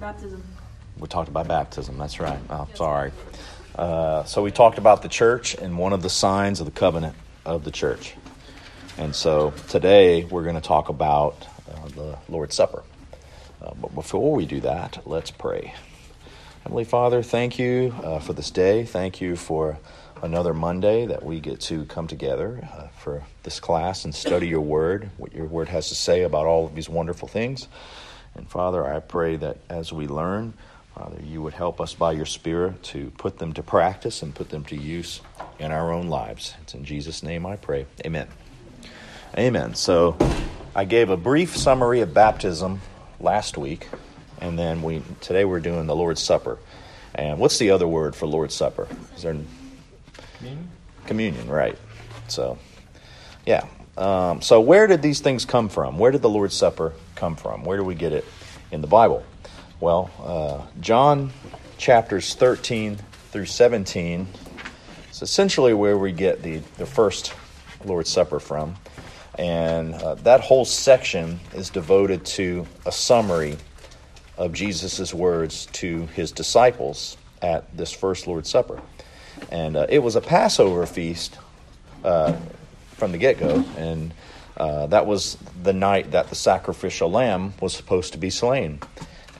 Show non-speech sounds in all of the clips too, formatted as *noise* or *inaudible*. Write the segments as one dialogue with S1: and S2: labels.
S1: Baptism.
S2: We talked about baptism. That's right. Oh, sorry. Uh, so we talked about the church and one of the signs of the covenant of the church. And so today we're going to talk about uh, the Lord's Supper. Uh, but before we do that, let's pray. Heavenly Father, thank you uh, for this day. Thank you for another Monday that we get to come together uh, for this class and study your word, what your word has to say about all of these wonderful things. And Father, I pray that as we learn, Father, you would help us by your Spirit to put them to practice and put them to use in our own lives. It's in Jesus' name I pray. Amen. Amen. So I gave a brief summary of baptism last week, and then we today we're doing the Lord's Supper. And what's the other word for Lord's Supper? Is there
S3: Communion?
S2: communion, right? So, yeah. Um, so, where did these things come from? Where did the Lord's Supper come from? Where do we get it in the Bible? Well, uh, John chapters 13 through 17 is essentially where we get the, the first Lord's Supper from. And uh, that whole section is devoted to a summary of Jesus' words to his disciples at this first Lord's Supper. And uh, it was a Passover feast uh, from the get go, and uh, that was the night that the sacrificial lamb was supposed to be slain.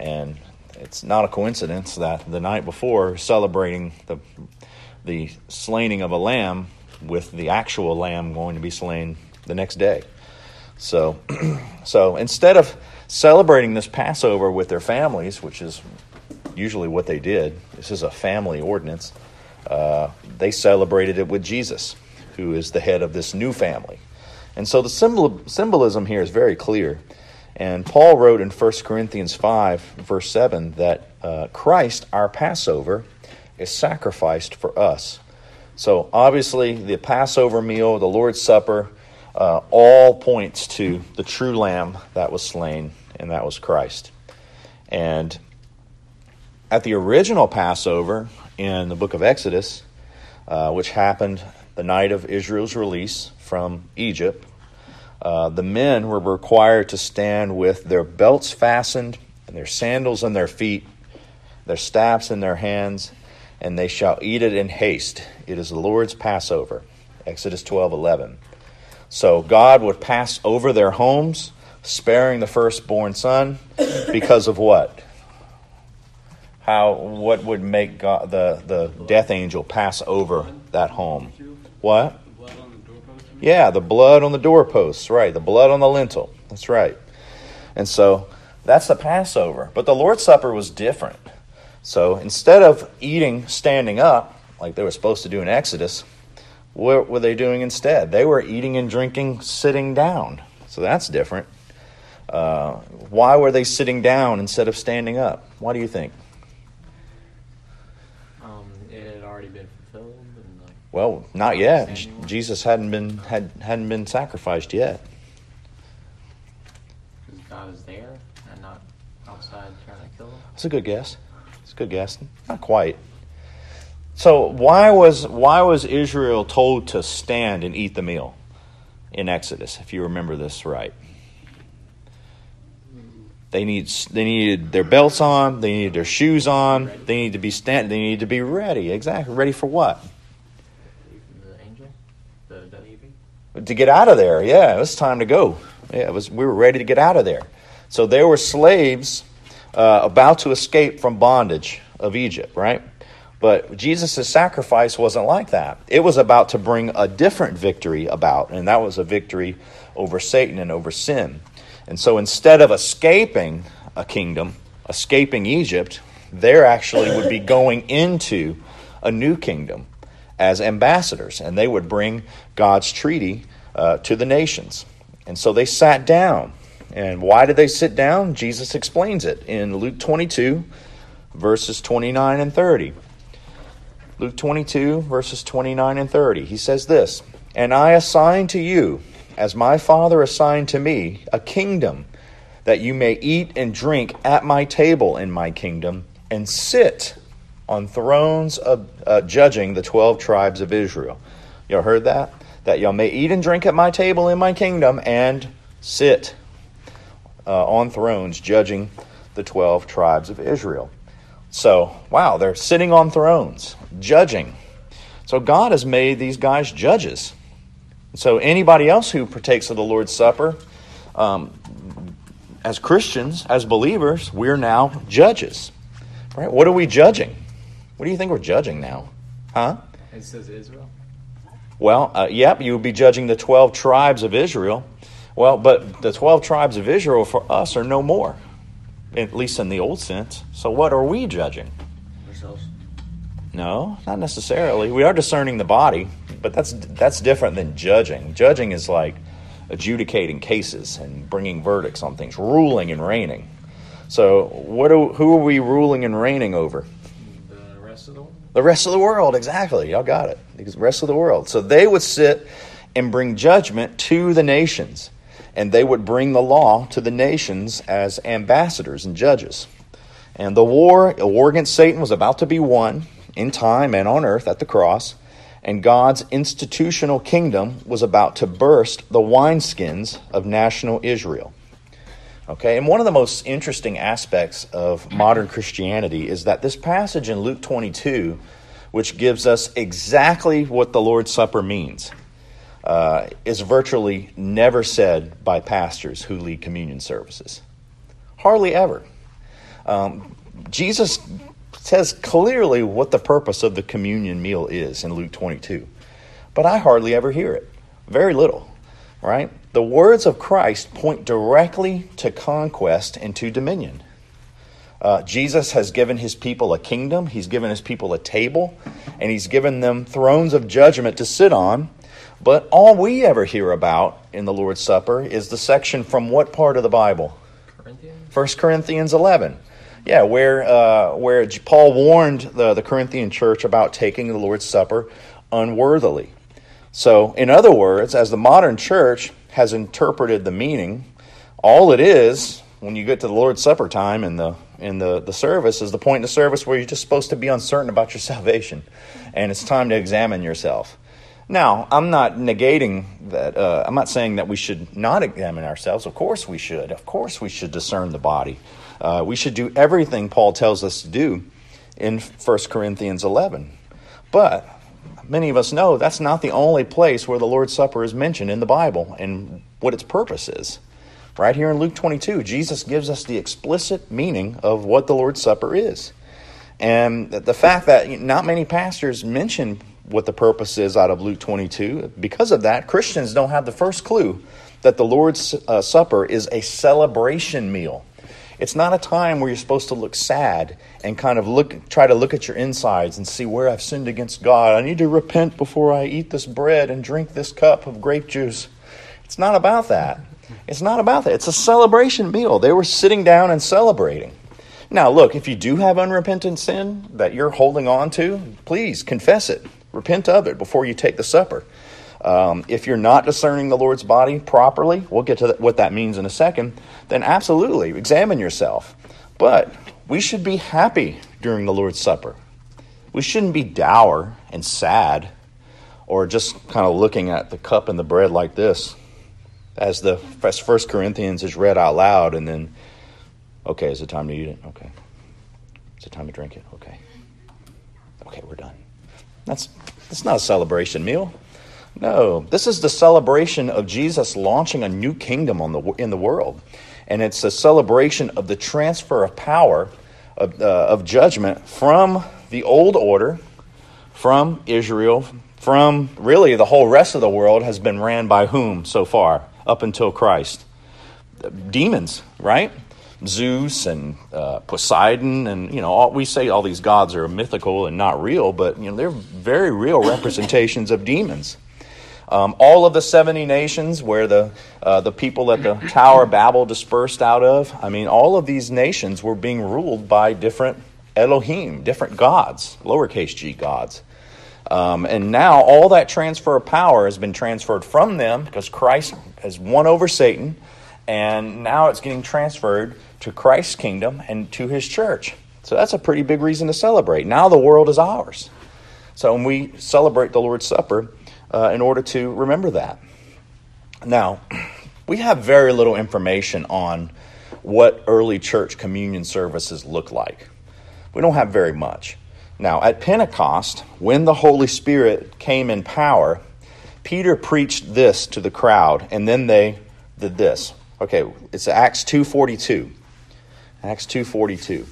S2: And it's not a coincidence that the night before, celebrating the, the slaying of a lamb with the actual lamb going to be slain the next day. So, *clears throat* so instead of celebrating this Passover with their families, which is usually what they did, this is a family ordinance, uh, they celebrated it with Jesus, who is the head of this new family. And so the symbol, symbolism here is very clear. And Paul wrote in 1 Corinthians 5, verse 7, that uh, Christ, our Passover, is sacrificed for us. So obviously, the Passover meal, the Lord's Supper, uh, all points to the true lamb that was slain, and that was Christ. And at the original Passover in the book of Exodus, uh, which happened the night of Israel's release from Egypt, uh, the men were required to stand with their belts fastened and their sandals on their feet, their staffs in their hands, and they shall eat it in haste. It is the Lord's Passover. Exodus 12 11. So God would pass over their homes, sparing the firstborn son, *coughs* because of what? How what would make God, the the death angel pass over that home? What? Yeah, the blood on the doorposts, right? The blood on the lintel. That's right. And so that's the Passover. But the Lord's Supper was different. So instead of eating standing up, like they were supposed to do in Exodus, what were they doing instead? They were eating and drinking sitting down. So that's different. Uh, why were they sitting down instead of standing up? Why do you think?
S3: Um, it had already been fulfilled. And like,
S2: Well, not yet. Jesus hadn't been had hadn't been sacrificed yet.
S3: because God is there and not outside trying to kill them.
S2: That's a good guess. It's a good guess. Not quite. So why was why was Israel told to stand and eat the meal in Exodus? If you remember this right, they need they needed their belts on, they needed their shoes on, they need to be stand, they need to be ready. Exactly, ready for what?
S3: The angel, the WB.
S2: To get out of there. Yeah, it was time to go. Yeah, it was. We were ready to get out of there. So there were slaves uh, about to escape from bondage of Egypt, right? But Jesus' sacrifice wasn't like that. It was about to bring a different victory about, and that was a victory over Satan and over sin. And so instead of escaping a kingdom, escaping Egypt, they actually would be going into a new kingdom as ambassadors, and they would bring God's treaty uh, to the nations. And so they sat down. And why did they sit down? Jesus explains it in Luke 22, verses 29 and 30. Luke 22, verses 29 and 30. He says this And I assign to you, as my Father assigned to me, a kingdom, that you may eat and drink at my table in my kingdom, and sit on thrones of uh, judging the 12 tribes of Israel. Y'all heard that? That y'all may eat and drink at my table in my kingdom, and sit uh, on thrones judging the the 12 tribes of Israel. So, wow, they're sitting on thrones, judging. So, God has made these guys judges. So, anybody else who partakes of the Lord's Supper, um, as Christians, as believers, we're now judges. Right? What are we judging? What do you think we're judging now? Huh?
S3: It says Israel.
S2: Well, uh, yep, you would be judging the 12 tribes of Israel. Well, but the 12 tribes of Israel for us are no more, at least in the old sense. So what are we judging?
S3: Ourselves.
S2: No, not necessarily. We are discerning the body, but that's that's different than judging. Judging is like adjudicating cases and bringing verdicts on things, ruling and reigning. So, what do, who are we ruling and reigning over?
S3: The rest of the world.
S2: Exactly. Y'all got it. The rest of the world. So they would sit and bring judgment to the nations, and they would bring the law to the nations as ambassadors and judges. And the war, a war against Satan, was about to be won in time and on earth at the cross, and God's institutional kingdom was about to burst the wineskins of national Israel. Okay, and one of the most interesting aspects of modern Christianity is that this passage in Luke 22, which gives us exactly what the Lord's Supper means, uh, is virtually never said by pastors who lead communion services. Hardly ever. Um, Jesus says clearly what the purpose of the communion meal is in Luke 22, but I hardly ever hear it. Very little, right? The words of Christ point directly to conquest and to dominion. Uh, Jesus has given his people a kingdom, he's given his people a table, and he's given them thrones of judgment to sit on. But all we ever hear about in the Lord's Supper is the section from what part of the Bible?
S3: Corinthians.
S2: 1 Corinthians 11. Yeah, where, uh, where Paul warned the, the Corinthian church about taking the Lord's Supper unworthily. So, in other words, as the modern church has interpreted the meaning, all it is when you get to the Lord's Supper time in the in the, the service is the point in the service where you're just supposed to be uncertain about your *laughs* salvation, and it's time to examine yourself. Now, I'm not negating that. Uh, I'm not saying that we should not examine ourselves. Of course, we should. Of course, we should discern the body. Uh, we should do everything Paul tells us to do in 1 Corinthians 11. But many of us know that's not the only place where the Lord's Supper is mentioned in the Bible and what its purpose is. Right here in Luke 22, Jesus gives us the explicit meaning of what the Lord's Supper is. And the fact that not many pastors mention what the purpose is out of Luke 22, because of that, Christians don't have the first clue that the Lord's uh, Supper is a celebration meal. It's not a time where you're supposed to look sad and kind of look, try to look at your insides and see where I've sinned against God. I need to repent before I eat this bread and drink this cup of grape juice. It's not about that. It's not about that. It's a celebration meal. They were sitting down and celebrating. Now, look, if you do have unrepentant sin that you're holding on to, please confess it. Repent of it before you take the supper. Um, if you're not discerning the Lord's body properly, we'll get to what that means in a second, then absolutely examine yourself. But we should be happy during the Lord's Supper. We shouldn't be dour and sad or just kind of looking at the cup and the bread like this as the First Corinthians is read out loud and then, okay, is it time to eat it? Okay. Is it time to drink it? Okay. Okay, we're done. That's, that's not a celebration meal. No, this is the celebration of Jesus launching a new kingdom on the, in the world. And it's a celebration of the transfer of power, of, uh, of judgment from the old order, from Israel, from really the whole rest of the world has been ran by whom so far, up until Christ? Demons, right? Zeus and uh, Poseidon, and you know, all, we say all these gods are mythical and not real, but you know, they're very real representations of demons. Um, all of the 70 nations where the, uh, the people at the Tower of Babel dispersed out of, I mean, all of these nations were being ruled by different Elohim, different gods, lowercase g gods. Um, and now all that transfer of power has been transferred from them because Christ has won over Satan, and now it's getting transferred to Christ's kingdom and to his church. So that's a pretty big reason to celebrate. Now the world is ours. So when we celebrate the Lord's Supper, uh, in order to remember that. Now, we have very little information on what early church communion services look like. We don't have very much. Now, at Pentecost, when the Holy Spirit came in power, Peter preached this to the crowd, and then they did this. Okay, it's Acts 2.42. Acts 2.42.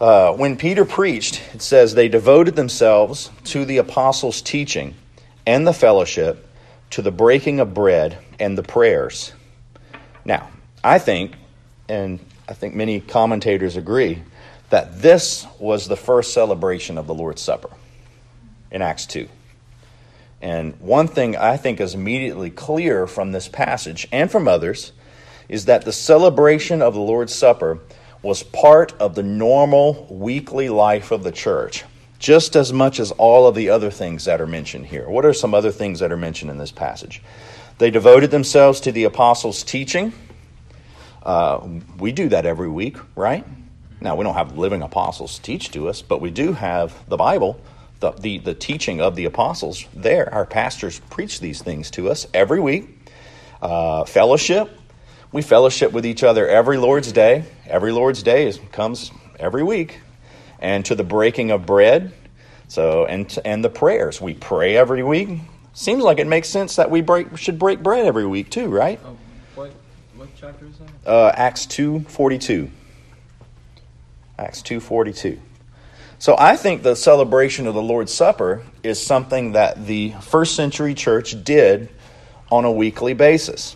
S2: Uh, when Peter preached, it says, they devoted themselves to the apostles' teaching and the fellowship, to the breaking of bread and the prayers. Now, I think, and I think many commentators agree, that this was the first celebration of the Lord's Supper in Acts 2. And one thing I think is immediately clear from this passage and from others is that the celebration of the Lord's Supper was part of the normal weekly life of the church, just as much as all of the other things that are mentioned here. What are some other things that are mentioned in this passage? They devoted themselves to the apostles' teaching. Uh, we do that every week, right? Now, we don't have living apostles teach to us, but we do have the Bible, the, the, the teaching of the apostles there. Our pastors preach these things to us every week. Uh, fellowship, we fellowship with each other every Lord's Day. Every Lord's Day is, comes every week. And to the breaking of bread, so and and the prayers. We pray every week. Seems like it makes sense that we break should break bread every week too, right?
S3: Oh, what, what chapter is that?
S2: Uh, Acts two forty two. Acts two forty two. So I think the celebration of the Lord's Supper is something that the first century church did on a weekly basis.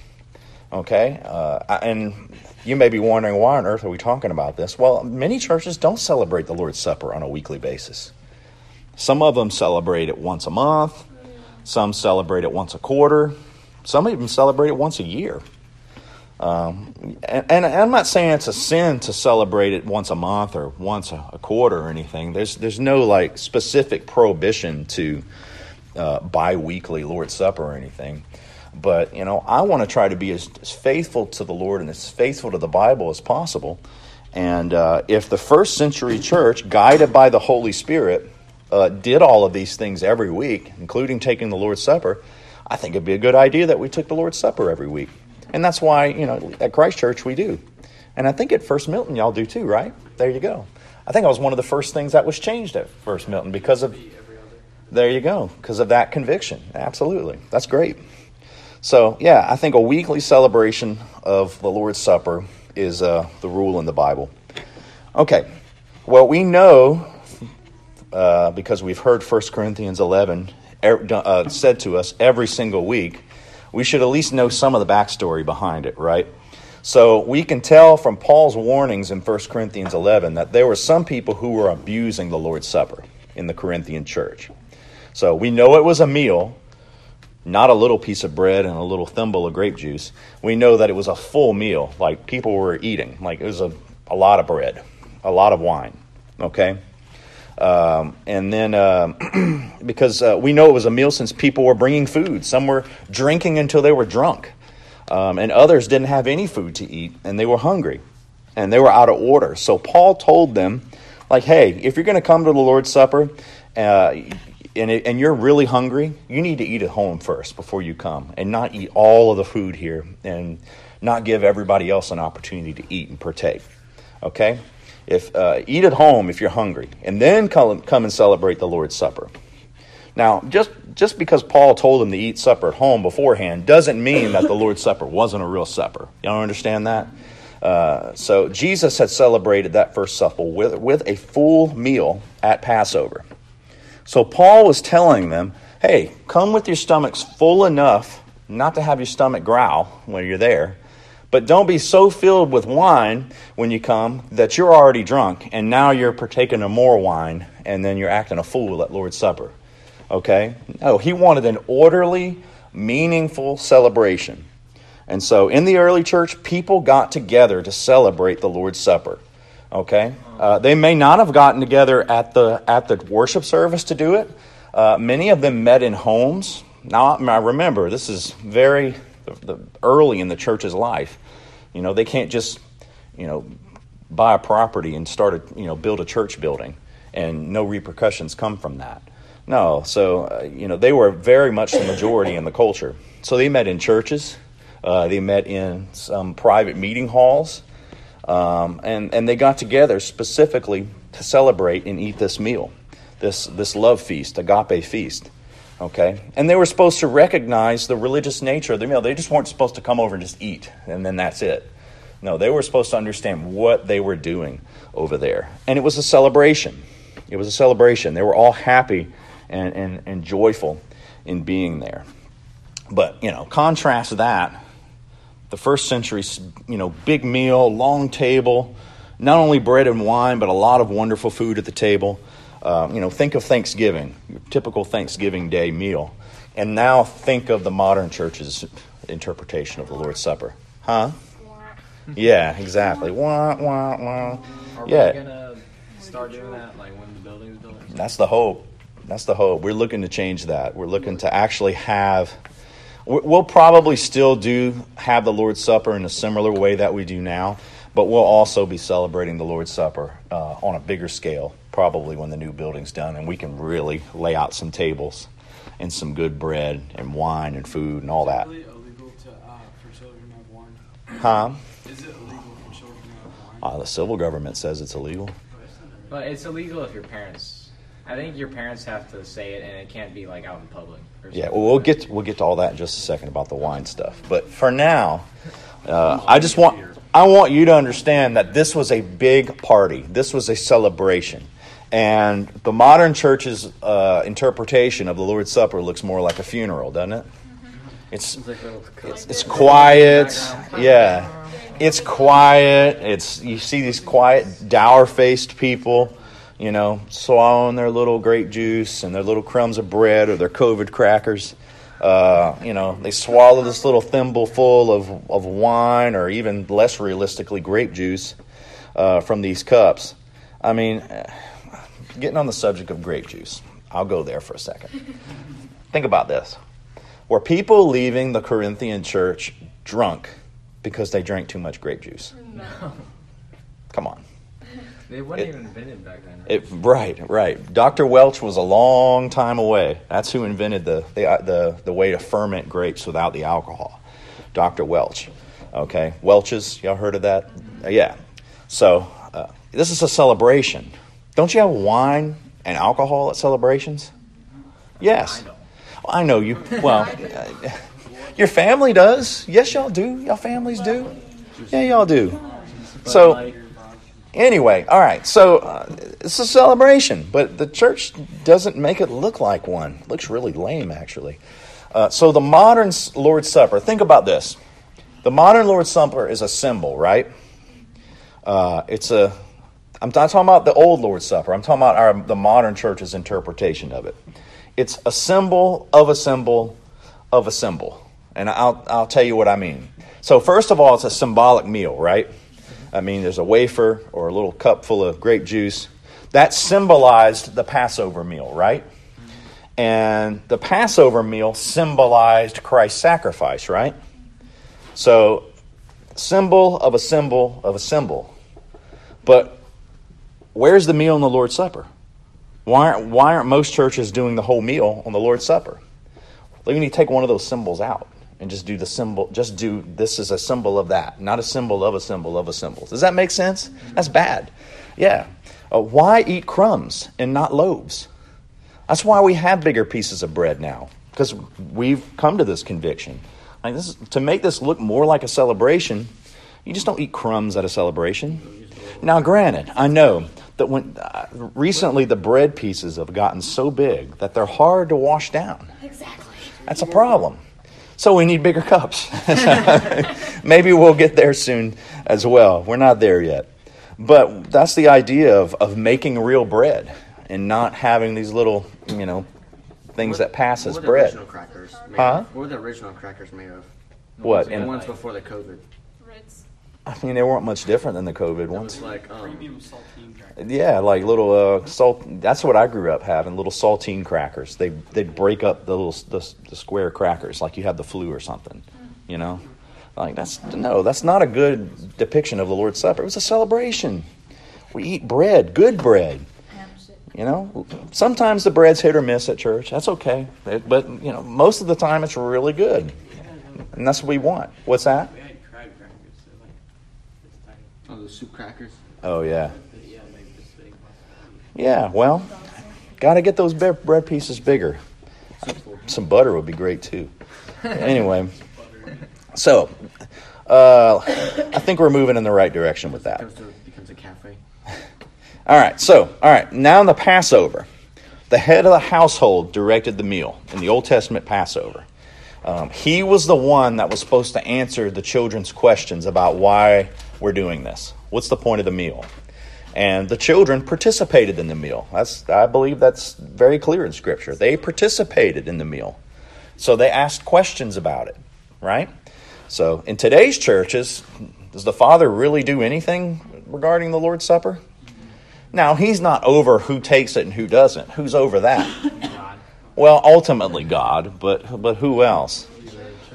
S2: Okay, uh, and you may be wondering why on earth are we talking about this? Well, many churches don't celebrate the Lord's Supper on a weekly basis. Some of them celebrate it once a month. Some celebrate it once a quarter. Some even celebrate it once a year. Um, and, and, I'm not saying it's a sin to celebrate it once a month or once a, a quarter or anything. There's there's no like specific prohibition to uh, biweekly Lord's Supper or anything. But you know, I want to try to be as, as, faithful to the Lord and as faithful to the Bible as possible. And uh, if the first century church, guided by the Holy Spirit, uh, did all of these things every week, including taking the Lord's Supper, I think it'd be a good idea that we took the Lord's Supper every week. And that's why, you know, at Christ Church we do. And I think at First Milton y'all do too, right? There you go. I think I was one of the first things that was changed at First Milton because of there you go, because of that conviction. Absolutely. That's great. So, yeah, I think a weekly celebration of the Lord's Supper is uh, the rule in the Bible. Okay. Well, we know uh, because we've heard 1 Corinthians 11 er, uh, said to us every single week we should at least know some of the backstory behind it, right? So we can tell from Paul's warnings in 1 Corinthians 11 that there were some people who were abusing the Lord's Supper in the Corinthian church. So we know it was a meal, not a little piece of bread and a little thimble of grape juice. We know that it was a full meal, like people were eating. Like it was a, a lot of bread, a lot of wine. Okay? Um, and then, uh, *clears throat* because uh, we know it was a meal since people were bringing food. Some were drinking until they were drunk. Um, and others didn't have any food to eat and they were hungry and they were out of order. So Paul told them, like, hey, if you're going to come to the Lord's Supper uh, and, it, and you're really hungry, you need to eat at home first before you come and not eat all of the food here and not give everybody else an opportunity to eat and partake. Okay? If uh, eat at home if you're hungry, and then come, come and celebrate the Lord's Supper. Now, just just because Paul told them to eat supper at home beforehand doesn't mean that the Lord's Supper wasn't a real supper. Don't understand that? Uh, so Jesus had celebrated that first supper with, with a full meal at Passover. So Paul was telling them, hey, come with your stomachs full enough not to have your stomach growl when you're there, but don't be so filled with wine when you come that you're already drunk and now you're partaking of more wine and then you're acting a fool at Lord's Supper. Okay? No, he wanted an orderly, meaningful celebration. And so in the early church, people got together to celebrate the Lord's Supper. Okay? Uh, they may not have gotten together at the, at the worship service to do it. Uh, many of them met in homes. Now, I remember, this is very the, early in the church's life. You know, they can't just, you know, buy a property and start a, you know, build a church building and no repercussions come from that. No, so, uh, you know, they were very much the majority in the culture. So they met in churches, uh, they met in some private meeting halls, Um, and, and they got together specifically to celebrate and eat this meal, this, this love feast, agape feast. Okay? And they were supposed to recognize the religious nature of the meal. They just weren't supposed to come over and just eat, and then that's it. No, they were supposed to understand what they were doing over there. And it was a celebration. It was a celebration. They were all happy and, and, and joyful in being there. But, you know, contrast that, the first century, you know, big meal, long table, not only bread and wine, but a lot of wonderful food at the table. Uh, you know, think of Thanksgiving, your typical Thanksgiving Day meal. And now think of the modern church's interpretation of the Lord's Supper. Huh? Yeah, exactly. Wah, wah, wah.
S3: Are
S2: Yeah.
S3: we gonna start doing that like when the building's built?
S2: That's the hope. That's the hope. We're looking to change that. We're looking to actually have. We- We'll probably still do have the Lord's Supper in a similar way that we do now, but we'll also be celebrating the Lord's Supper uh, on a bigger scale, probably when the new building's done, and we can really lay out some tables and some good bread and wine and food and all that.
S1: Is it illegal to, uh, for children to have wine?
S2: Huh?
S1: Is it illegal for children to have wine?
S2: Uh, the civil government says it's illegal.
S3: But it's illegal if your parents. I think your parents have to say it, and it can't be like out in public. or
S2: Yeah, well, we'll get we'll get to all that in just a second about the wine stuff. But for now, uh, I just want I want you to understand that this was a big party. This was a celebration, and the modern church's uh, interpretation of the Lord's Supper looks more like a funeral, doesn't it? It's
S3: It's like little
S2: it's, it's quiet. Yeah. It's quiet. It's you see these quiet, dour-faced people, you know, swallowing their little grape juice and their little crumbs of bread or their COVID crackers. Uh, you know, they swallow this little thimble full of, of wine or even less realistically, grape juice uh, from these cups. I mean, eh, getting on the subject of grape juice, I'll go there for a second. *laughs* Think about this. Were people leaving the Corinthian church drunk because they drank too much grape juice? Come on.
S3: They wasn't
S2: It-
S3: even invented back then. Right?
S2: It, right, right. Dr. Welch was a long time away. That's who invented the, the, uh, the, the way to ferment grapes without the alcohol. Dr. Welch. Okay. Welch's, y'all heard of that? Uh, yeah. So, uh, this is a celebration. Don't you have wine and alcohol at celebrations? Yes.
S3: I don't.
S2: I know you. Well, uh, *laughs* your family does. Yes, y'all do. Y'all families do. Yeah, y'all do. So, anyway, all right. So uh, it's a celebration, but the church doesn't make it look like one. It looks really lame, actually. Uh, so the modern Lord's Supper. Think about this. The modern Lord's Supper is a symbol, right? Uh, it's a. I'm not talking about the old Lord's Supper. I'm talking about our, the modern church's interpretation of it. It's a symbol of a symbol of a symbol, and I'll I'll tell you what I mean. So first of all, it's a symbolic meal, right? I mean, there's a wafer or a little cup full of grape juice. That symbolized the Passover meal, right? And the Passover meal symbolized Christ's sacrifice, right? So, symbol of a symbol of a symbol. But where's the meal in the Lord's Supper? Why aren't, why aren't most churches doing the whole meal on the Lord's Supper? You need to take one of those symbols out and just do the symbol. Just do this is a symbol of that, not a symbol of a symbol of a symbol. Does that make sense? That's bad. Yeah. Uh, why eat crumbs and not loaves? That's why we have bigger pieces of bread now because we've come to this conviction. Like this is, to make this look more like a celebration. You just don't eat crumbs at a celebration. Now, granted, I know that when uh, recently the bread pieces have gotten so big that they're hard to wash down.
S4: Exactly.
S2: That's a problem. So we need bigger cups. *laughs* Maybe we'll get there soon as well. We're not there yet. But that's the idea of, of making real bread and not having these little, you know, things that pass as
S5: What were the
S2: bread.
S5: original crackers made
S2: Huh?
S5: of? What were the original crackers made of?
S2: What?
S5: The
S2: And,
S5: ones before the COVID.
S4: Ritz.
S2: I mean, they weren't much different than the COVID
S5: It
S2: ones.
S5: was like um,
S1: Premium saltine crackers.
S2: Yeah, like little uh, salt. That's what I grew up having. Little saltine crackers. They they'd break up the little the, the square crackers like you have the flu or something. You know, like that's no, that's not a good depiction of the Lord's Supper. It was a celebration. We eat bread, good bread. You know, sometimes the bread's hit or miss at church. That's okay, It- but you know, most of the time it's really good, and that's what we want. What's that?
S1: We had crab crackers. They're like, it's tiny.
S5: oh, the soup crackers.
S2: Oh, yeah.
S1: But yeah, maybe this big.
S2: Yeah, well, got to get those bread pieces bigger. Some butter would be great too. Anyway, so uh, I think we're moving in the right direction with that.
S5: Becomes a cafe. *laughs*
S2: All right, so, all right, now in the Passover, the head of the household directed the meal in the Old Testament Passover. Um, he was the one that was supposed to answer the children's questions about why we're doing this. What's the point of the meal? And the children participated in the meal. That's, I believe that's very clear in Scripture. They participated in the meal. So they asked questions about it, right? So in today's churches, does the Father really do anything regarding the Lord's Supper? Now, he's not over who takes it and who doesn't. Who's over that? Well, ultimately God, but but who else?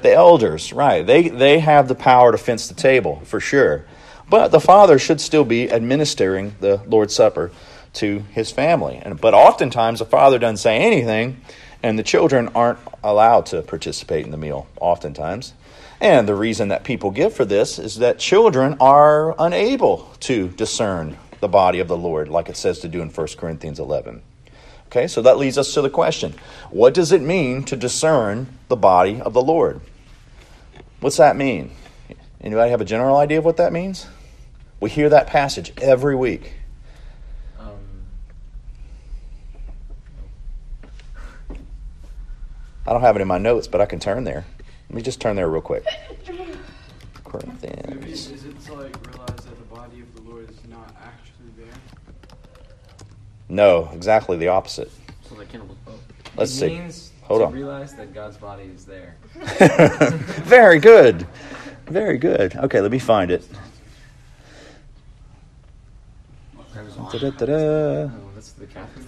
S2: The elders, right? They they have the power to fence the table for sure. But the father should still be administering the Lord's Supper to his family. And but oftentimes the father doesn't say anything, and the children aren't allowed to participate in the meal. Oftentimes. And the reason that people give for this is that children are unable to discern the body of the Lord, like it says to do in 1 Corinthians 11. Okay, so that leads us to the question what does it mean to discern the body of the Lord? What's that mean? Anybody have a general idea of what that means? We hear that passage every week.
S3: Um,
S2: I don't have it in my notes, but I can turn there. Let me just turn there real quick. Corinthians.
S1: is it to like realize that the body of the Lord is not actually there?
S2: No, exactly the opposite.
S5: So like cannibals.
S2: Let's
S3: it
S2: see.
S3: means
S2: Hold
S3: to
S2: on.
S3: realize that God's body is there. *laughs* *laughs*
S2: Very good. Very good. Okay, let me find it.
S3: Oh, that's the Catholic.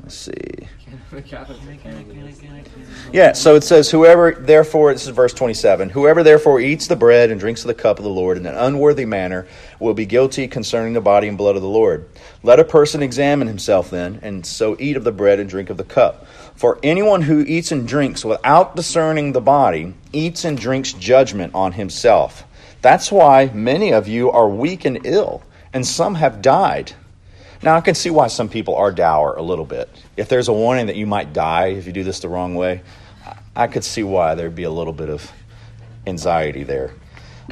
S2: Let's see. Yeah, so it says, Whoever therefore, this is verse 27, whoever therefore eats the bread and drinks of the cup of the Lord in an unworthy manner will be guilty concerning the body and blood of the Lord. Let a person examine himself then, and so eat of the bread and drink of the cup. For anyone who eats and drinks without discerning the body eats and drinks judgment on himself. That's why many of you are weak and ill, and some have died. Now, I can see why some people are dour a little bit. If there's a warning that you might die if you do this the wrong way, I could see why there'd be a little bit of anxiety there.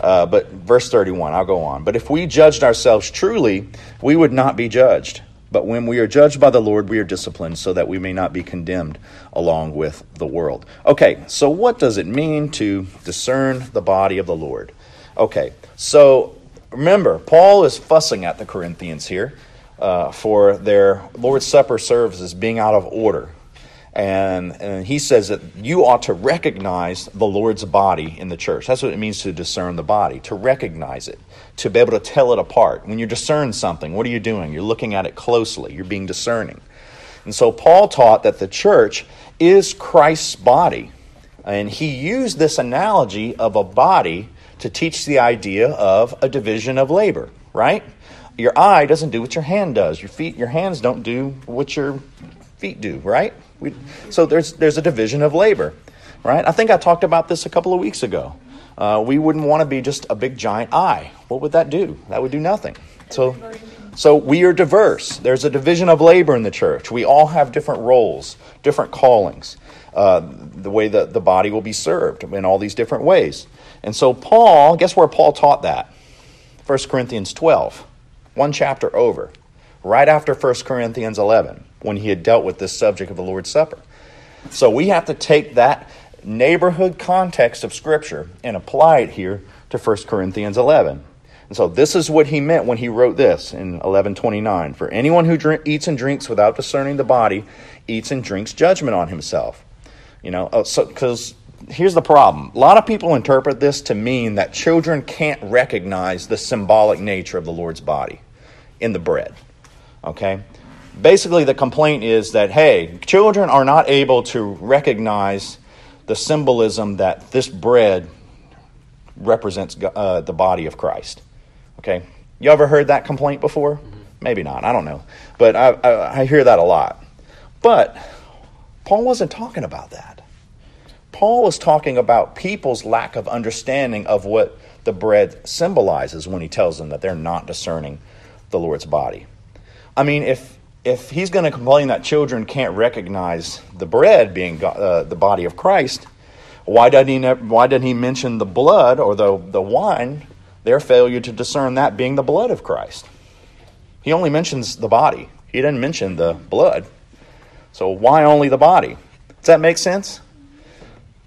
S2: Uh, but verse 31, I'll go on. But if we judged ourselves truly, we would not be judged. But when we are judged by the Lord, we are disciplined so that we may not be condemned along with the world. Okay, so what does it mean to discern the body of the Lord? Okay, so remember, Paul is fussing at the Corinthians here uh, for their Lord's Supper services being out of order. And, and he says that you ought to recognize the Lord's body in the church. That's what it means to discern the body, to recognize it, to be able to tell it apart. When you discern something, what are you doing? You're looking at it closely, you're being discerning. And so Paul taught that the church is Christ's body. And he used this analogy of a body to teach the idea of a division of labor, right? Your eye doesn't do what your hand does. Your feet, your hands don't do what your feet do, right? We, so there's there's a division of labor, right? I think I talked about this a couple of weeks ago. Uh, we wouldn't want to be just a big giant eye. What would that do? That would do nothing. So, so we are diverse. There's a division of labor in the church. We all have different roles, different callings. Uh, the way that the body will be served in all these different ways. And so Paul, guess where Paul taught that? 1 Corinthians 12, one chapter over, right after 1 Corinthians 11, when he had dealt with this subject of the Lord's Supper. So we have to take that neighborhood context of Scripture and apply it here to 1 Corinthians 11. And so this is what he meant when he wrote this in 1129. For anyone who drink, eats and drinks without discerning the body eats and drinks judgment on himself. You know, uh, so because here's the problem. A lot of people interpret this to mean that children can't recognize the symbolic nature of the Lord's body in the bread. Okay? Basically, the complaint is that, hey, children are not able to recognize the symbolism that this bread represents uh, the body of Christ. Okay? You ever heard that complaint before? Maybe not. I don't know. But I, I, I hear that a lot. But Paul wasn't talking about that. Paul was talking about people's lack of understanding of what the bread symbolizes when he tells them that they're not discerning the Lord's body. I mean, if if he's going to complain that children can't recognize the bread being uh, the body of Christ, why doesn't he never, why doesn't he mention the blood or the the wine? Their failure to discern that being the blood of Christ. He only mentions the body. He didn't mention the blood. So why only the body? Does that make sense?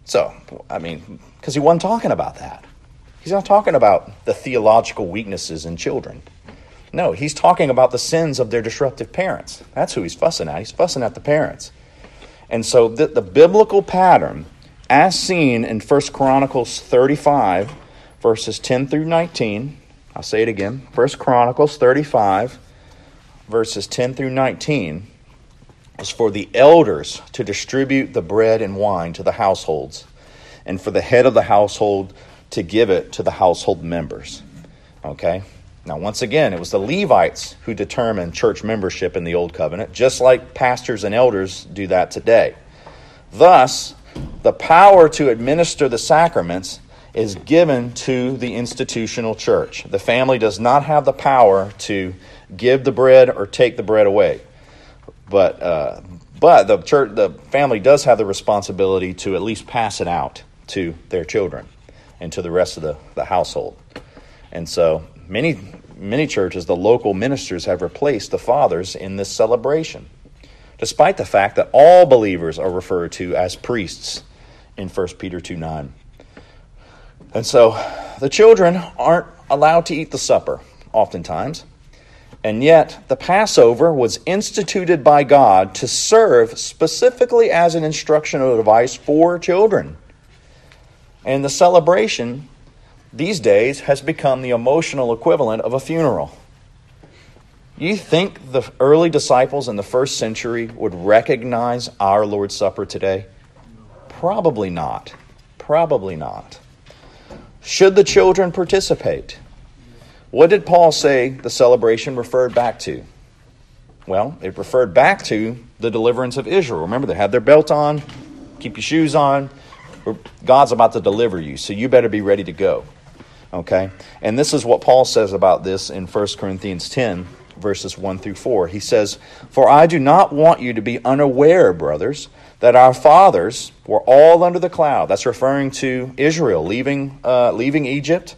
S2: So, I mean, because he wasn't talking about that. He's not talking about the theological weaknesses in children. No, he's talking about the sins of their disruptive parents. That's who he's fussing at. He's fussing at the parents. And so the, the biblical pattern, as seen in 1 Chronicles 35, verses 10 through 19, I'll say it again 1 Chronicles 35, verses 10 through 19, is for the elders to distribute the bread and wine to the households, and for the head of the household to give it to the household members. Okay? Now, once again, it was the Levites who determined church membership in the Old Covenant, just like pastors and elders do that today. Thus, the power to administer the sacraments is given to the institutional church. The family does not have the power to give the bread or take the bread away. But, uh, but the, church, the family does have the responsibility to at least pass it out to their children and to the rest of the, the household. And so many, many churches, the local ministers have replaced the fathers in this celebration, despite the fact that all believers are referred to as priests in 1 Peter 2 9. And so the children aren't allowed to eat the supper, oftentimes. And yet, the Passover was instituted by God to serve specifically as an instructional device for children. And the celebration these days has become the emotional equivalent of a funeral. You think the early disciples in the first century would recognize our Lord's Supper today? Probably not. Probably not. Should the children participate? What did Paul say the celebration referred back to? Well, it referred back to the deliverance of Israel. Remember, they had their belt on, keep your shoes on. God's about to deliver you, so you better be ready to go. Okay? And this is what Paul says about this in 1 Corinthians 10, verses 1 through 4. He says, For I do not want you to be unaware, brothers, that our fathers were all under the cloud. That's referring to Israel leaving, uh, leaving Egypt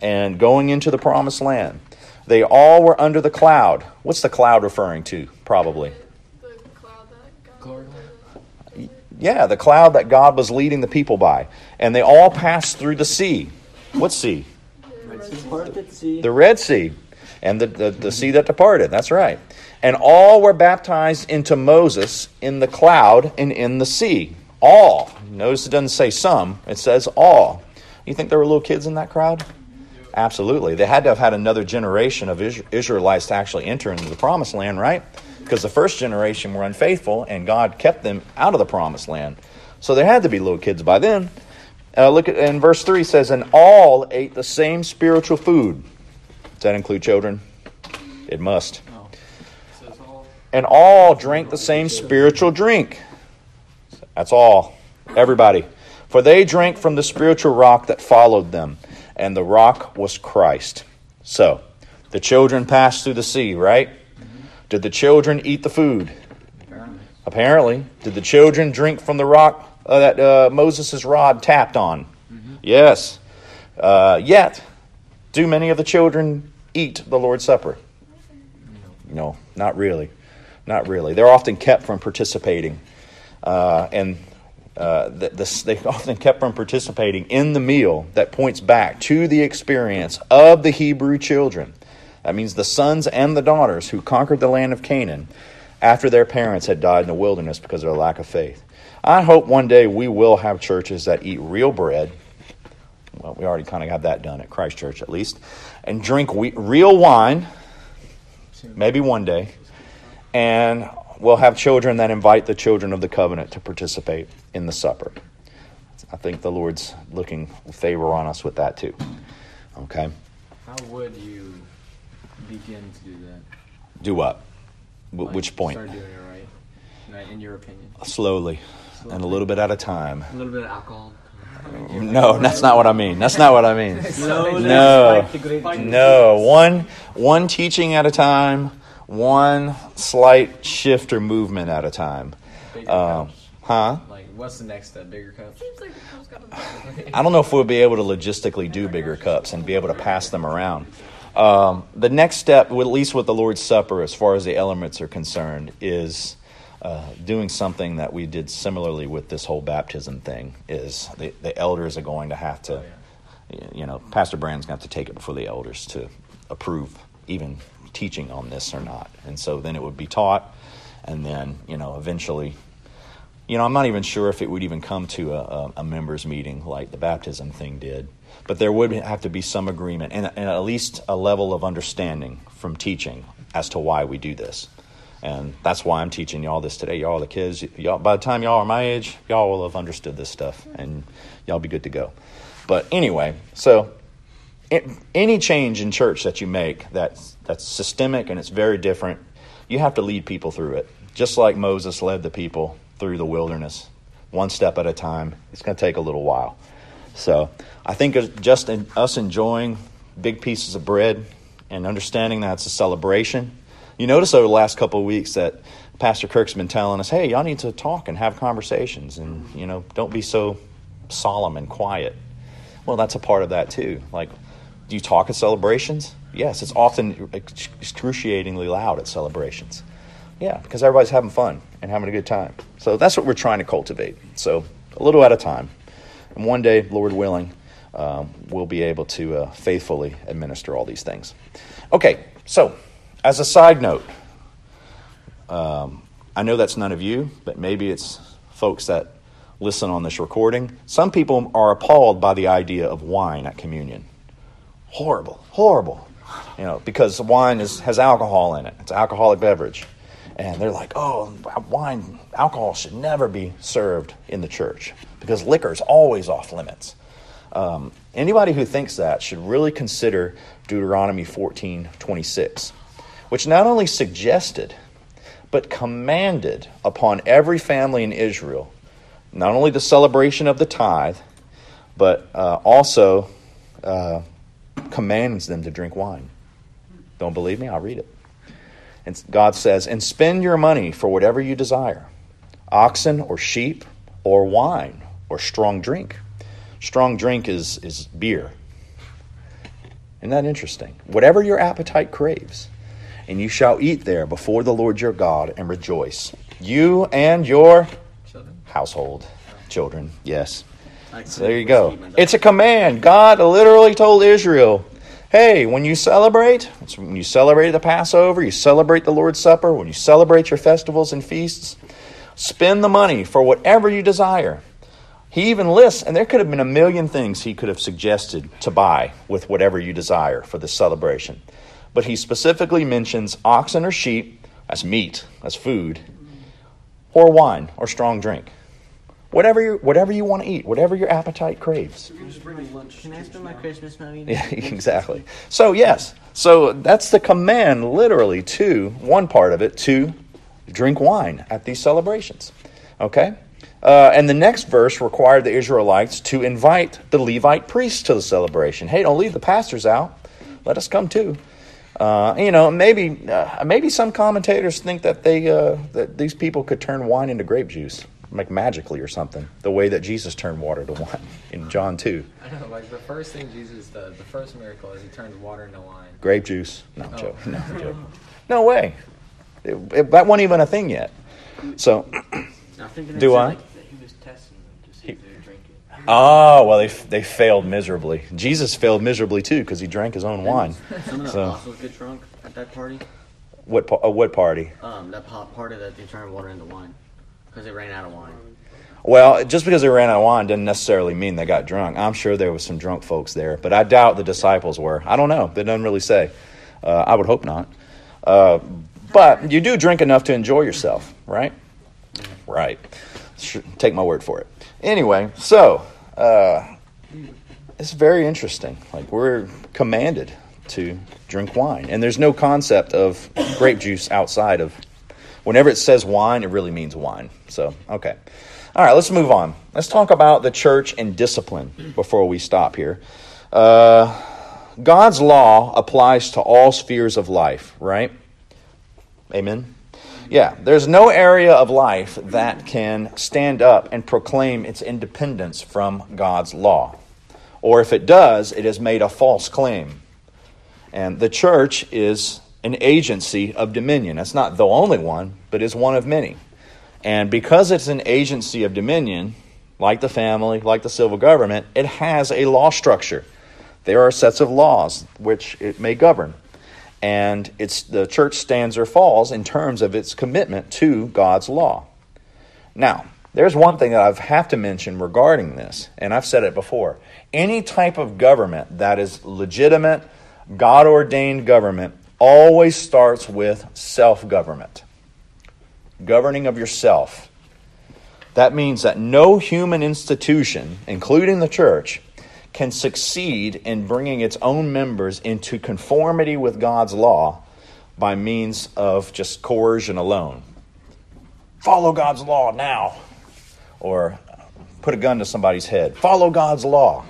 S2: and going into the promised land. They all were under the cloud. What's the cloud referring to, probably?
S4: The cloud that God
S2: Yeah, the cloud that God was leading the people by. And they all passed through the sea. What sea? The Red Sea. And the, the, the sea that departed. That's right. And all were baptized into Moses in the cloud and in the sea. All. Notice it doesn't say some, it says all. You think there were little kids in that crowd? Absolutely. They had to have had another generation of Israelites to actually enter into the promised land, right? Because the first generation were unfaithful and God kept them out of the promised land. So there had to be little kids by then. Uh, look at in verse 3 says, And all ate the same spiritual food. Does that include children? It must. And all drank the same spiritual drink. That's all. Everybody. For they drank from the spiritual rock that followed them and the rock was Christ. So, the children passed through the sea, right? Mm-hmm. Did the children eat the food? Apparently. Apparently. Did the children drink from the rock uh, that uh, Moses' rod tapped on? Mm-hmm. Yes. Uh, yet, do many of the children eat the Lord's Supper? No, no not really. Not really. They're often kept from participating. Uh, and uh, the, the, they *laughs* often kept from participating in the meal that points back to the experience of the Hebrew children. That means the sons and the daughters who conquered the land of Canaan after their parents had died in the wilderness because of their lack of faith. I hope one day we will have churches that eat real bread. Well, we already kind of have that done at Christ Church, at least. And drink real wine, maybe one day. And we'll have children that invite the children of the covenant to participate in the supper. I think the Lord's looking favor on us with that too. Okay?
S3: How would you begin to do that?
S2: Do what? Like Which point?
S3: Start doing it right, in your opinion.
S2: Slowly, and a little bit at a time.
S5: A little bit of alcohol.
S2: No, that's not what I mean. That's not what I mean. *laughs*
S5: No,
S2: No, no. One one teaching at a time, one slight shift or movement at a time.
S3: Bigger
S2: Um, huh?
S3: Like, what's the next step? Bigger cups?
S4: Seems like the cup's got a
S2: I don't know if we'll be able to logistically do bigger cups and be able to pass them around. Um, the next step, at least with the Lord's Supper, as far as the elements are concerned, is uh, doing something that we did similarly with this whole baptism thing. Is the, the elders are going to have to, you know, Pastor Brand's going to have to take it before the elders to approve even teaching on this or not, and so then it would be taught, and then you know eventually you know, I'm not even sure if it would even come to a, a, a members' meeting like the baptism thing did, but there would have to be some agreement and, and at least a level of understanding from teaching as to why we do this. And that's why I'm teaching y'all this today. Y'all, the kids, y'all, by the time y'all are my age, y'all will have understood this stuff and y'all be good to go. But anyway, so any change in church that you make that's, that's systemic and it's very different, you have to lead people through it. Just like Moses led the people through the wilderness, one step at a time. It's going to take a little while. So I think just us enjoying big pieces of bread and understanding that it's a celebration. You notice over the last couple of weeks that Pastor Kirk's been telling us, hey, y'all need to talk and have conversations and, you know, don't be so solemn and quiet. Well, that's a part of that too. Like, do you talk at celebrations? Yes, it's often excruciatingly loud at celebrations. Yeah, because everybody's having fun and having a good time. So that's what we're trying to cultivate. So a little at a time. And one day, Lord willing, um, we'll be able to uh, faithfully administer all these things. Okay, so as a side note, um, I know that's none of you, but maybe it's folks that listen on this recording. Some people are appalled by the idea of wine at communion. Horrible, horrible. You know, because wine is, has alcohol in it. It's an alcoholic beverage. And they're like, oh, wine, alcohol should never be served in the church because liquor is always off limits. Um, anybody who thinks that should really consider Deuteronomy 14 26, which not only suggested, but commanded upon every family in Israel not only the celebration of the tithe, but uh, also uh, commands them to drink wine. Don't believe me? I'll read it. And God says, and spend your money for whatever you desire oxen or sheep or wine or strong drink. Strong drink is, is beer. Isn't that interesting? Whatever your appetite craves, and you shall eat there before the Lord your God and rejoice. You and your
S3: Children?
S2: household. Children, yes. So there you go. It's a command. God literally told Israel, hey, when you celebrate, when you celebrate the Passover, you celebrate the Lord's Supper, when you celebrate your festivals and feasts, spend the money for whatever you desire. He even lists, and there could have been a million things he could have suggested to buy with whatever you desire for this celebration. But he specifically mentions oxen or sheep, that's meat, that's food, or wine or strong drink. Whatever you, whatever you want to eat, whatever your appetite craves.
S5: Can I spend my Christmas money?
S2: Yeah, *laughs* exactly. So, yes. So, that's the command, literally, to one part of it, to drink wine at these celebrations. Okay? Uh, and the next verse required the Israelites to invite the Levite priests to the celebration. Hey, don't leave the pastors out. Let us come too. Uh, you know, maybe uh, maybe some commentators think that they uh, that these people could turn wine into grape juice, like magically or something, the way that Jesus turned water to wine *laughs* in John two.
S3: I know, like the first thing Jesus does, the first miracle is he turns water into wine.
S2: Grape juice. No, I'm
S3: Oh.
S2: joking. No, I'm no way. It, it- that wasn't even a thing yet. So,
S5: I think it
S2: Do I?
S5: Like, that he was testing them to see if they would drink it.
S2: Oh well, they they failed miserably. Jesus failed miserably too because he drank his own wine.
S5: Some of the
S2: So-
S5: apostles get drunk at that party.
S2: What pa- uh, what party?
S5: Um, that pop party that they turned water into wine because they ran out of wine.
S2: Well, just because they ran out of wine doesn't necessarily mean they got drunk. I'm sure there was some drunk folks there, but I doubt the disciples were. I don't know. They doesn't really say. Uh, I would hope not. Uh, but you do drink enough to enjoy yourself, right? Right. Take my word for it. Anyway, so uh, it's very interesting. Like we're commanded to drink wine, and there's no concept of grape juice outside of. Whenever it says wine, it really means wine. So okay. All right, let's move on. Let's talk about the church and discipline before we stop here. Uh, God's law applies to all spheres of life, right? Amen. Yeah, there's no area of life that can stand up and proclaim its independence from God's law. Or if it does, it has made a false claim. And the church is an agency of dominion. That's not the only one, but is one of many. And because it's an agency of dominion, like the family, like the civil government, it has a law structure. There are sets of laws which it may govern. And it's the church stands or falls in terms of its commitment to God's law. Now, there's one thing that I have to mention regarding this, and I've said it before. Any type of government that is legitimate, God ordained government always starts with self government, governing of yourself. That means that no human institution, including the church, can succeed in bringing its own members into conformity with God's law by means of just coercion alone. Follow God's law now. Or put a gun to somebody's head. Follow God's law.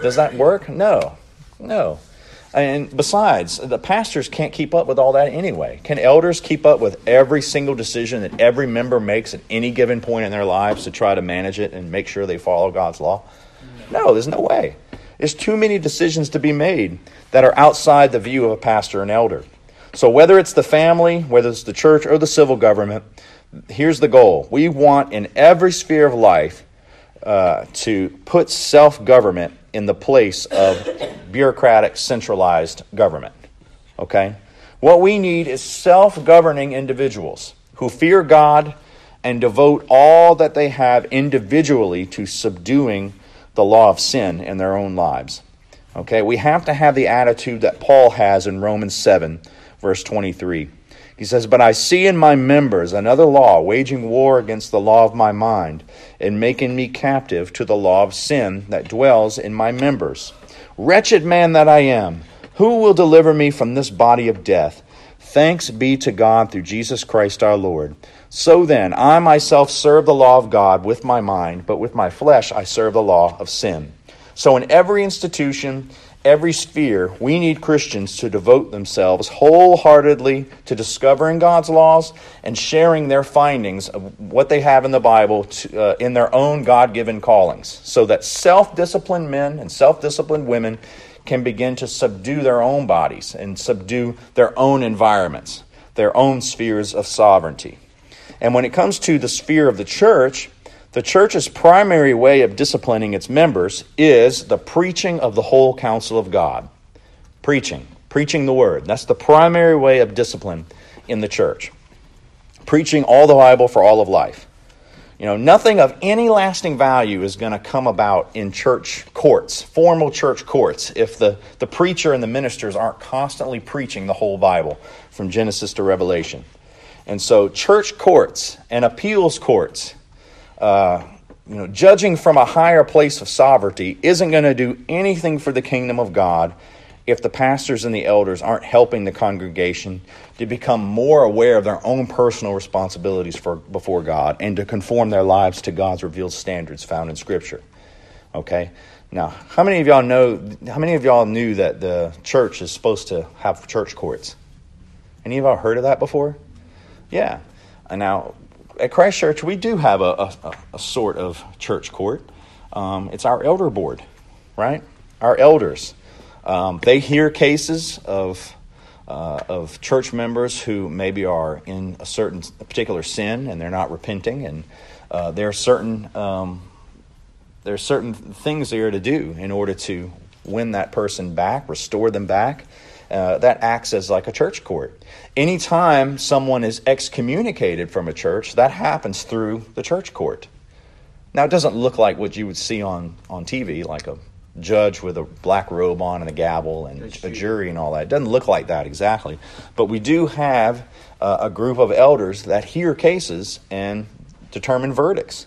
S2: Does that work? No. No. And besides, the pastors can't keep up with all that anyway. Can elders keep up with every single decision that every member makes at any given point in their lives to try to manage it and make sure they follow God's law? No, there's no way. There's too many decisions to be made that are outside the view of a pastor and elder. So, whether it's the family, whether it's the church, or the civil government, here's the goal. We want in every sphere of life uh, to put self government in the place of bureaucratic, centralized government. Okay? What we need is self governing individuals who fear God and devote all that they have individually to subduing the law of sin in their own lives. Okay? We have to have the attitude that Paul has in Romans 7, verse 23. He says, But I see in my members another law, waging war against the law of my mind, and making me captive to the law of sin that dwells in my members. Wretched man that I am, who will deliver me from this body of death? Thanks be to God through Jesus Christ our Lord. So then, I myself serve the law of God with my mind, but with my flesh I serve the law of sin. So, in every institution, every sphere, we need Christians to devote themselves wholeheartedly to discovering God's laws and sharing their findings of what they have in the Bible to, uh, in their own God given callings, so that self disciplined men and self disciplined women can begin to subdue their own bodies and subdue their own environments, their own spheres of sovereignty. And when it comes to the sphere of the church, the church's primary way of disciplining its members is the preaching of the whole counsel of God. Preaching, preaching the word. That's the primary way of discipline in the church. Preaching all the Bible for all of life. You know, nothing of any lasting value is going to come about in church courts, formal church courts, if the, the preacher and the ministers aren't constantly preaching the whole Bible from Genesis to Revelation. And so, church courts and appeals courts uh, you know, judging from a higher place of sovereignty isn't going to do anything for the kingdom of God if the pastors and the elders aren't helping the congregation to become more aware of their own personal responsibilities for, before God and to conform their lives to God's revealed standards found in Scripture. Okay? Now, how many of y'all know, how many of y'all knew that the church is supposed to have church courts? Any of y'all heard of that before? Yeah. And now, at Christ Church, we do have a, a, a sort of church court. Um, it's our elder board, right? Our elders. Um, they hear cases of uh, of church members who maybe are in a certain a particular sin and they're not repenting, and uh, there are certain um, there are certain things they are to do in order to win that person back, restore them back. Uh, that acts as like a church court. Anytime someone is excommunicated from a church, that happens through the church court. Now, it doesn't look like what you would see on, on TV, like a judge with a black robe on and a gavel and a jury and all that. It doesn't look like that exactly. But we do have uh, a group of elders that hear cases and determine verdicts.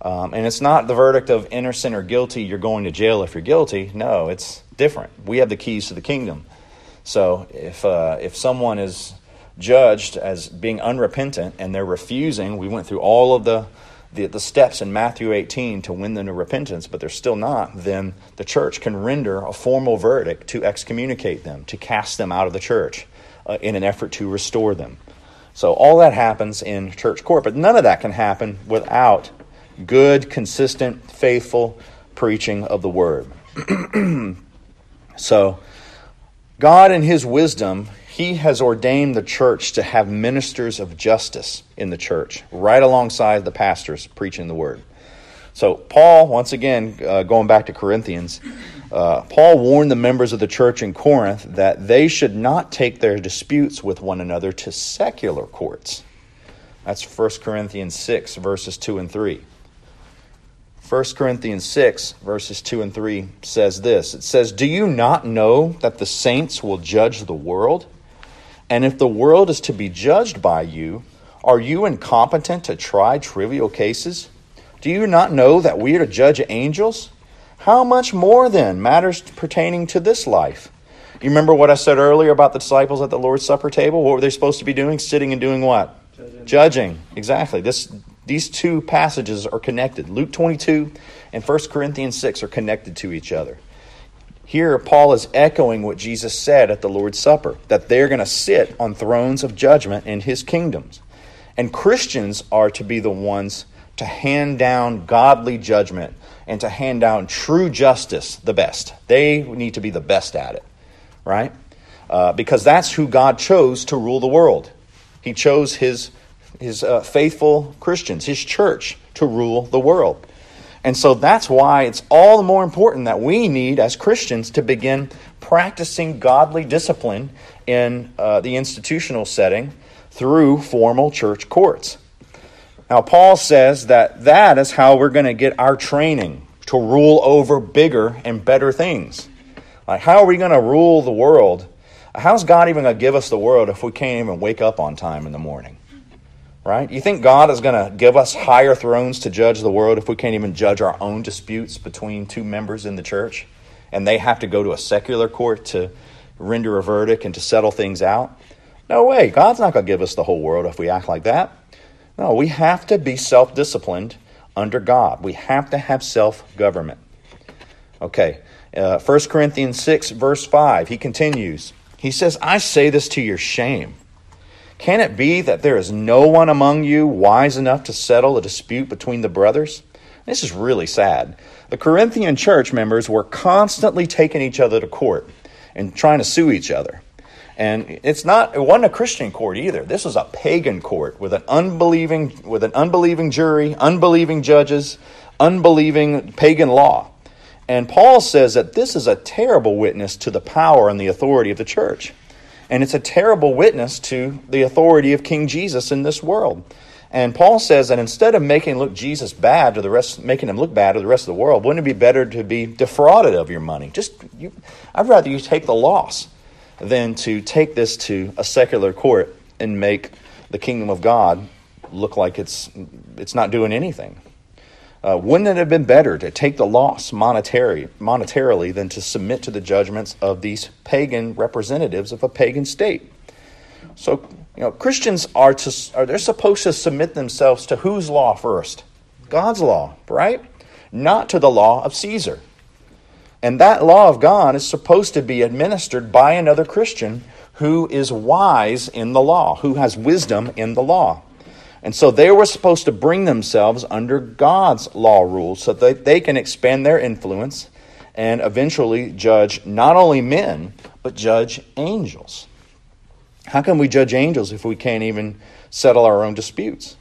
S2: Um, and it's not the verdict of innocent or guilty, you're going to jail if you're guilty. No, it's different. We have the keys to the kingdom. So if, uh, if someone is judged as being unrepentant and they're refusing, we went through all of the, the, the steps in Matthew 18 to win them to repentance, but they're still not, then the church can render a formal verdict to excommunicate them, to cast them out of the church uh, in an effort to restore them. So all that happens in church court, but none of that can happen without good, consistent, faithful preaching of the word. *clears throat* so, God, in His wisdom, He has ordained the church to have ministers of justice in the church, right alongside the pastors preaching the word. So, Paul, once again, uh, going back to Corinthians, uh, Paul warned the members of the church in Corinth that they should not take their disputes with one another to secular courts. That's 1 Corinthians 6, verses 2 and 3. 1 Corinthians 6, verses 2 and 3 says this It says, Do you not know that the saints will judge the world? And if the world is to be judged by you, are you incompetent to try trivial cases? Do you not know that we are to judge angels? How much more then matters pertaining to this life? You remember what I said earlier about the disciples at the Lord's Supper table? What were they supposed to be doing? Sitting and doing what?
S1: Judging.
S2: Judging. Exactly. This these two passages are connected. Luke 22 and 1 Corinthians 6 are connected to each other. Here, Paul is echoing what Jesus said at the Lord's Supper that they're going to sit on thrones of judgment in his kingdoms. And Christians are to be the ones to hand down godly judgment and to hand down true justice the best. They need to be the best at it, right? Uh, because that's who God chose to rule the world. He chose his his uh, faithful Christians, his church, to rule the world. And so that's why it's all the more important that we need, as Christians, to begin practicing godly discipline in uh, the institutional setting through formal church courts. Now, Paul says that that is how we're going to get our training to rule over bigger and better things. Like, how are we going to rule the world? How's God even going to give us the world if we can't even wake up on time in the morning? Right? You think God is going to give us higher thrones to judge the world if we can't even judge our own disputes between two members in the church and they have to go to a secular court to render a verdict and to settle things out? No way. God's not going to give us the whole world if we act like that. No, we have to be self disciplined under God. We have to have self government. Okay, uh, 1 Corinthians 6, verse 5, he continues. He says, I say this to your shame. Can it be that there is no one among you wise enough to settle a dispute between the brothers? This is really sad. The Corinthian church members were constantly taking each other to court and trying to sue each other. And it's not it wasn't a Christian court either. This was a pagan court with an unbelieving with an unbelieving jury, unbelieving judges, unbelieving pagan law. And Paul says that this is a terrible witness to the power and the authority of the church. And it's a terrible witness to the authority of King Jesus in this world. And Paul says that instead of making look Jesus bad to the rest, making him look bad to the rest of the world, wouldn't it be better to be defrauded of your money? Just, you, I'd rather you take the loss than to take this to a secular court and make the kingdom of God look like it's it's not doing anything. Uh, wouldn't it have been better to take the loss monetary, monetarily than to submit to the judgments of these pagan representatives of a pagan state? So, you know, Christians are to are they're supposed to submit themselves to whose law first? God's law, right? Not to the law of Caesar. And that law of God is supposed to be administered by another Christian who is wise in the law, who has wisdom in the law. And so they were supposed to bring themselves under God's law rules so that they can expand their influence and eventually judge not only men, but judge angels. How can we judge angels if we can't even settle our own disputes?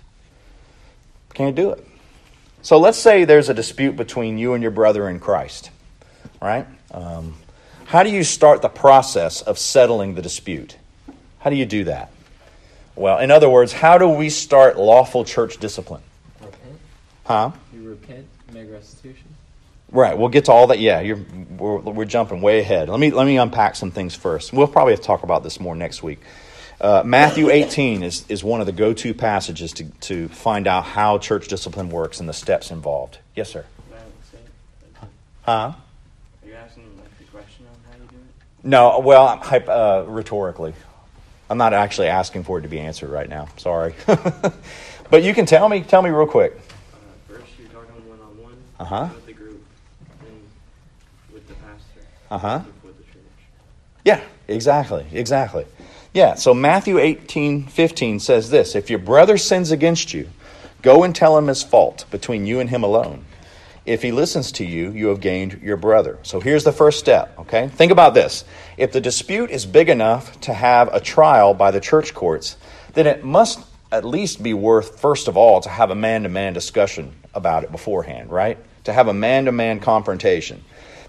S2: Can't do it. So let's say there's a dispute between you and your brother in Christ, right? Um, how do you start the process of settling the dispute? How do you do that? Well, in other words, how do we start lawful church discipline?
S3: Repent.
S2: Huh?
S3: You repent, make restitution.
S2: Right. We'll get to all that. Yeah, you're, we're, we're jumping way ahead. Let me let me unpack some things first. We'll probably have to talk about this more next week. Uh, Matthew 18 is, is one of the go to passages to, to find out how church discipline works and the steps involved. Yes, sir. Huh?
S1: Are you asking like the question on how you do it?
S2: No, well, uh, rhetorically. I'm not actually asking for it to be answered right now. Sorry. *laughs* but you can tell me. Tell me real quick. Are you talking when on one? Uh huh.
S1: With the group and with the pastor.
S2: Uh huh.
S1: Before the church.
S2: Yeah, exactly, exactly. Yeah, so Matthew 18, 15 says this If your brother sins against you, go and tell him his fault between you and him alone. If he listens to you, you have gained your brother. So here's the first step, okay? Think about this. If the dispute is big enough to have a trial by the church courts, then it must at least be worth, first of all, to have a man to man discussion about it beforehand, right? To have a man to man confrontation.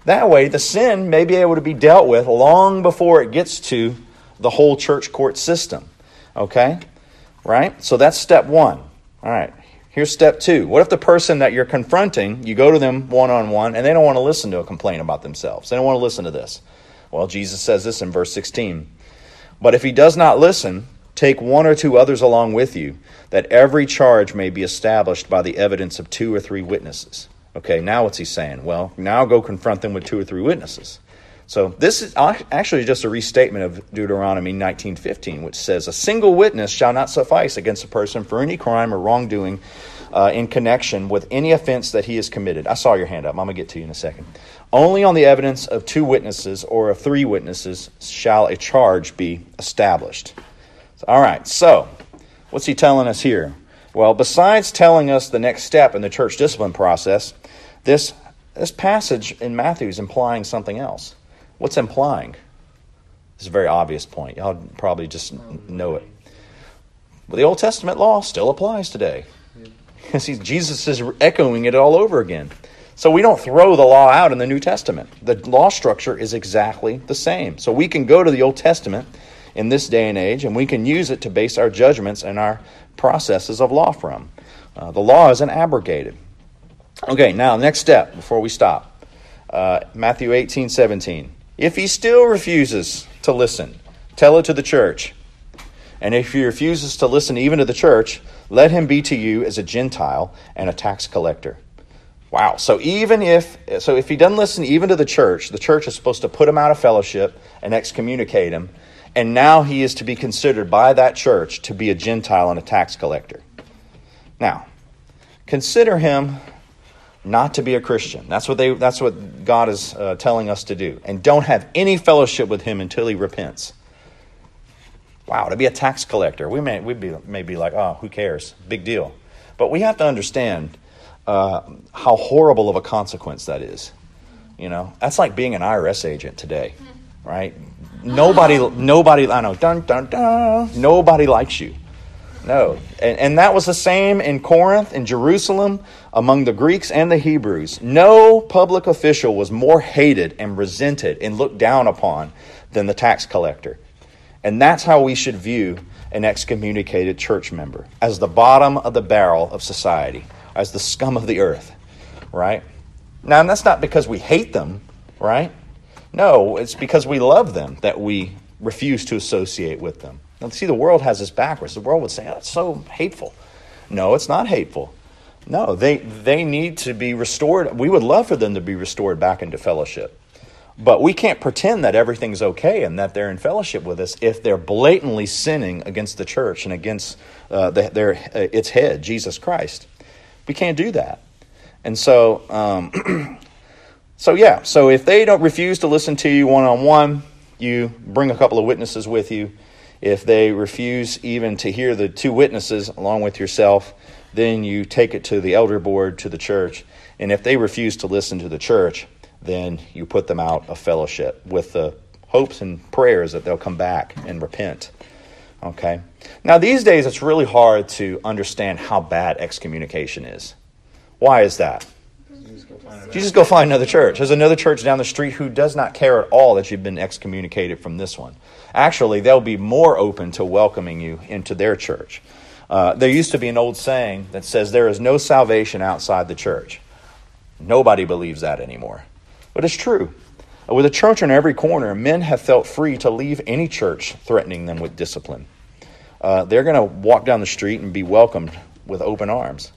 S2: That way, the sin may be able to be dealt with long before it gets to the whole church court system. Okay? Right? So that's step one. All right. Here's step two. What if the person that you're confronting, you go to them one on one, and they don't want to listen to a complaint about themselves? They don't want to listen to this. Well, Jesus says this in verse 16. But if he does not listen, take one or two others along with you, that every charge may be established by the evidence of two or three witnesses. Okay, now what's he saying? Well, now go confront them with two or three witnesses. So this is actually just a restatement of Deuteronomy 19:15, which says, "A single witness shall not suffice against a person for any crime or wrongdoing uh, in connection with any offense that he has committed." I saw your hand up. I'm gonna get to you in a second. Only on the evidence of two witnesses or of three witnesses shall a charge be established. All right. So, what's he telling us here? Well, besides telling us the next step in the church discipline process, this this passage in Matthew is implying something else. What's implying? This is a very obvious point. Y'all probably just know it. But the Old Testament law still applies today. *laughs* See, Jesus is echoing it all over again. So we don't throw the law out in the New Testament. The law structure is exactly the same. So we can go to the Old Testament in this day and age, and we can use it to base our judgments and our processes of law from. Uh, the law isn't abrogated. Okay, now, next step before we stop uh, Matthew 18, 17. If he still refuses to listen, tell it to the church. And if he refuses to listen even to the church, let him be to you as a Gentile and a tax collector. Wow. So even if so if he doesn't listen even to the church, the church is supposed to put him out of fellowship and excommunicate him, and now he is to be considered by that church to be a Gentile and a tax collector. Now, consider him not to be a Christian. That's what they. That's what God is uh, telling us to do, and don't have any fellowship with Him until he repents. Wow, to be a tax collector, we may we'd be may be like, oh, who cares? Big deal. But we have to understand uh, how horrible of a consequence that is. You know, that's like being an IRS agent today, right? Nobody, nobody. I know, dun dun dun. Nobody likes you. No. And, and, that was the same in Corinth, in Jerusalem, among the Greeks and the Hebrews. No public official was more hated and resented and looked down upon than the tax collector. And that's how we should view an excommunicated church member as the bottom of the barrel of society, as the scum of the earth, right? Now, and that's not because we hate them, right? No, it's because we love them that we refuse to associate with them. Now, see, the world has this backwards. The world would say, oh, that's so hateful. No, it's not hateful. No, they, they need to be restored. We would love for them to be restored back into fellowship. But we can't pretend that everything's okay and that they're in fellowship with us if they're blatantly sinning against the church and against uh, the, their, uh, its head, Jesus Christ. We can't do that. And so, um, *clears throat* so yeah, so if they don't refuse to listen to you one on one, you bring a couple of witnesses with you if they refuse even to hear the two witnesses along with yourself, then you take it to the elder board, to the church. And if they refuse to listen to the church, then you put them out of fellowship with the hopes and prayers that they'll come back and repent. Okay? Now, these days, it's really hard to understand how bad excommunication is. Why is that? You just go find another church. There's another church down the street who does not care at all that you've been excommunicated from this one. Actually, they'll be more open to welcoming you into their church. Uh, there used to be an old saying that says there is no salvation outside the church. Nobody believes that anymore. But it's true. With a church in every corner, men have felt free to leave any church threatening them with discipline. Uh, they're going to walk down the street and be welcomed with open arms.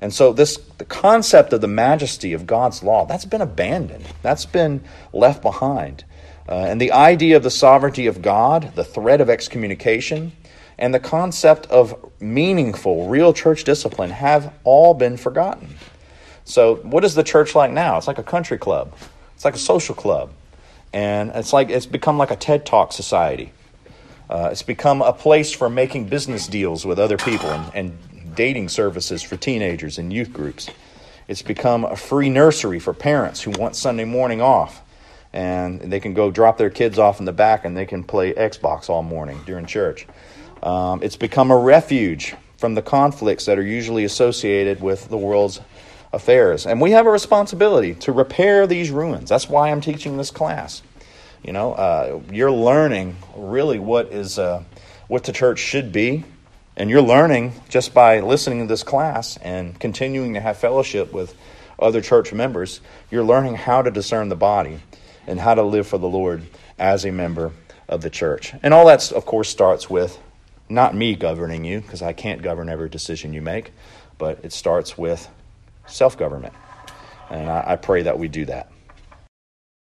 S2: And so this the concept of the majesty of God's law, that's been abandoned. That's been left behind. Uh, and the idea of the sovereignty of God, the threat of excommunication, and the concept of meaningful, real church discipline have all been forgotten. So, what is the church like now? It's like a country club, it's like a social club. And it's like it's become like a TED Talk society. Uh, it's become a place for making business deals with other people and, and dating services for teenagers and youth groups. It's become a free nursery for parents who want Sunday morning off. And they can go drop their kids off in the back and they can play Xbox all morning during church. Um, it's become a refuge from the conflicts that are usually associated with the world's affairs. And we have a responsibility to repair these ruins. That's why I'm teaching this class. You know, uh, you're learning really what is uh, what the church should be, and you're learning just by listening to this class and continuing to have fellowship with other church members. You're learning how to discern the body and how to live for the Lord as a member of the church. And all that, of course, starts with not me governing you, because I can't govern every decision you make, but it starts with self government. And I, I pray that we do that.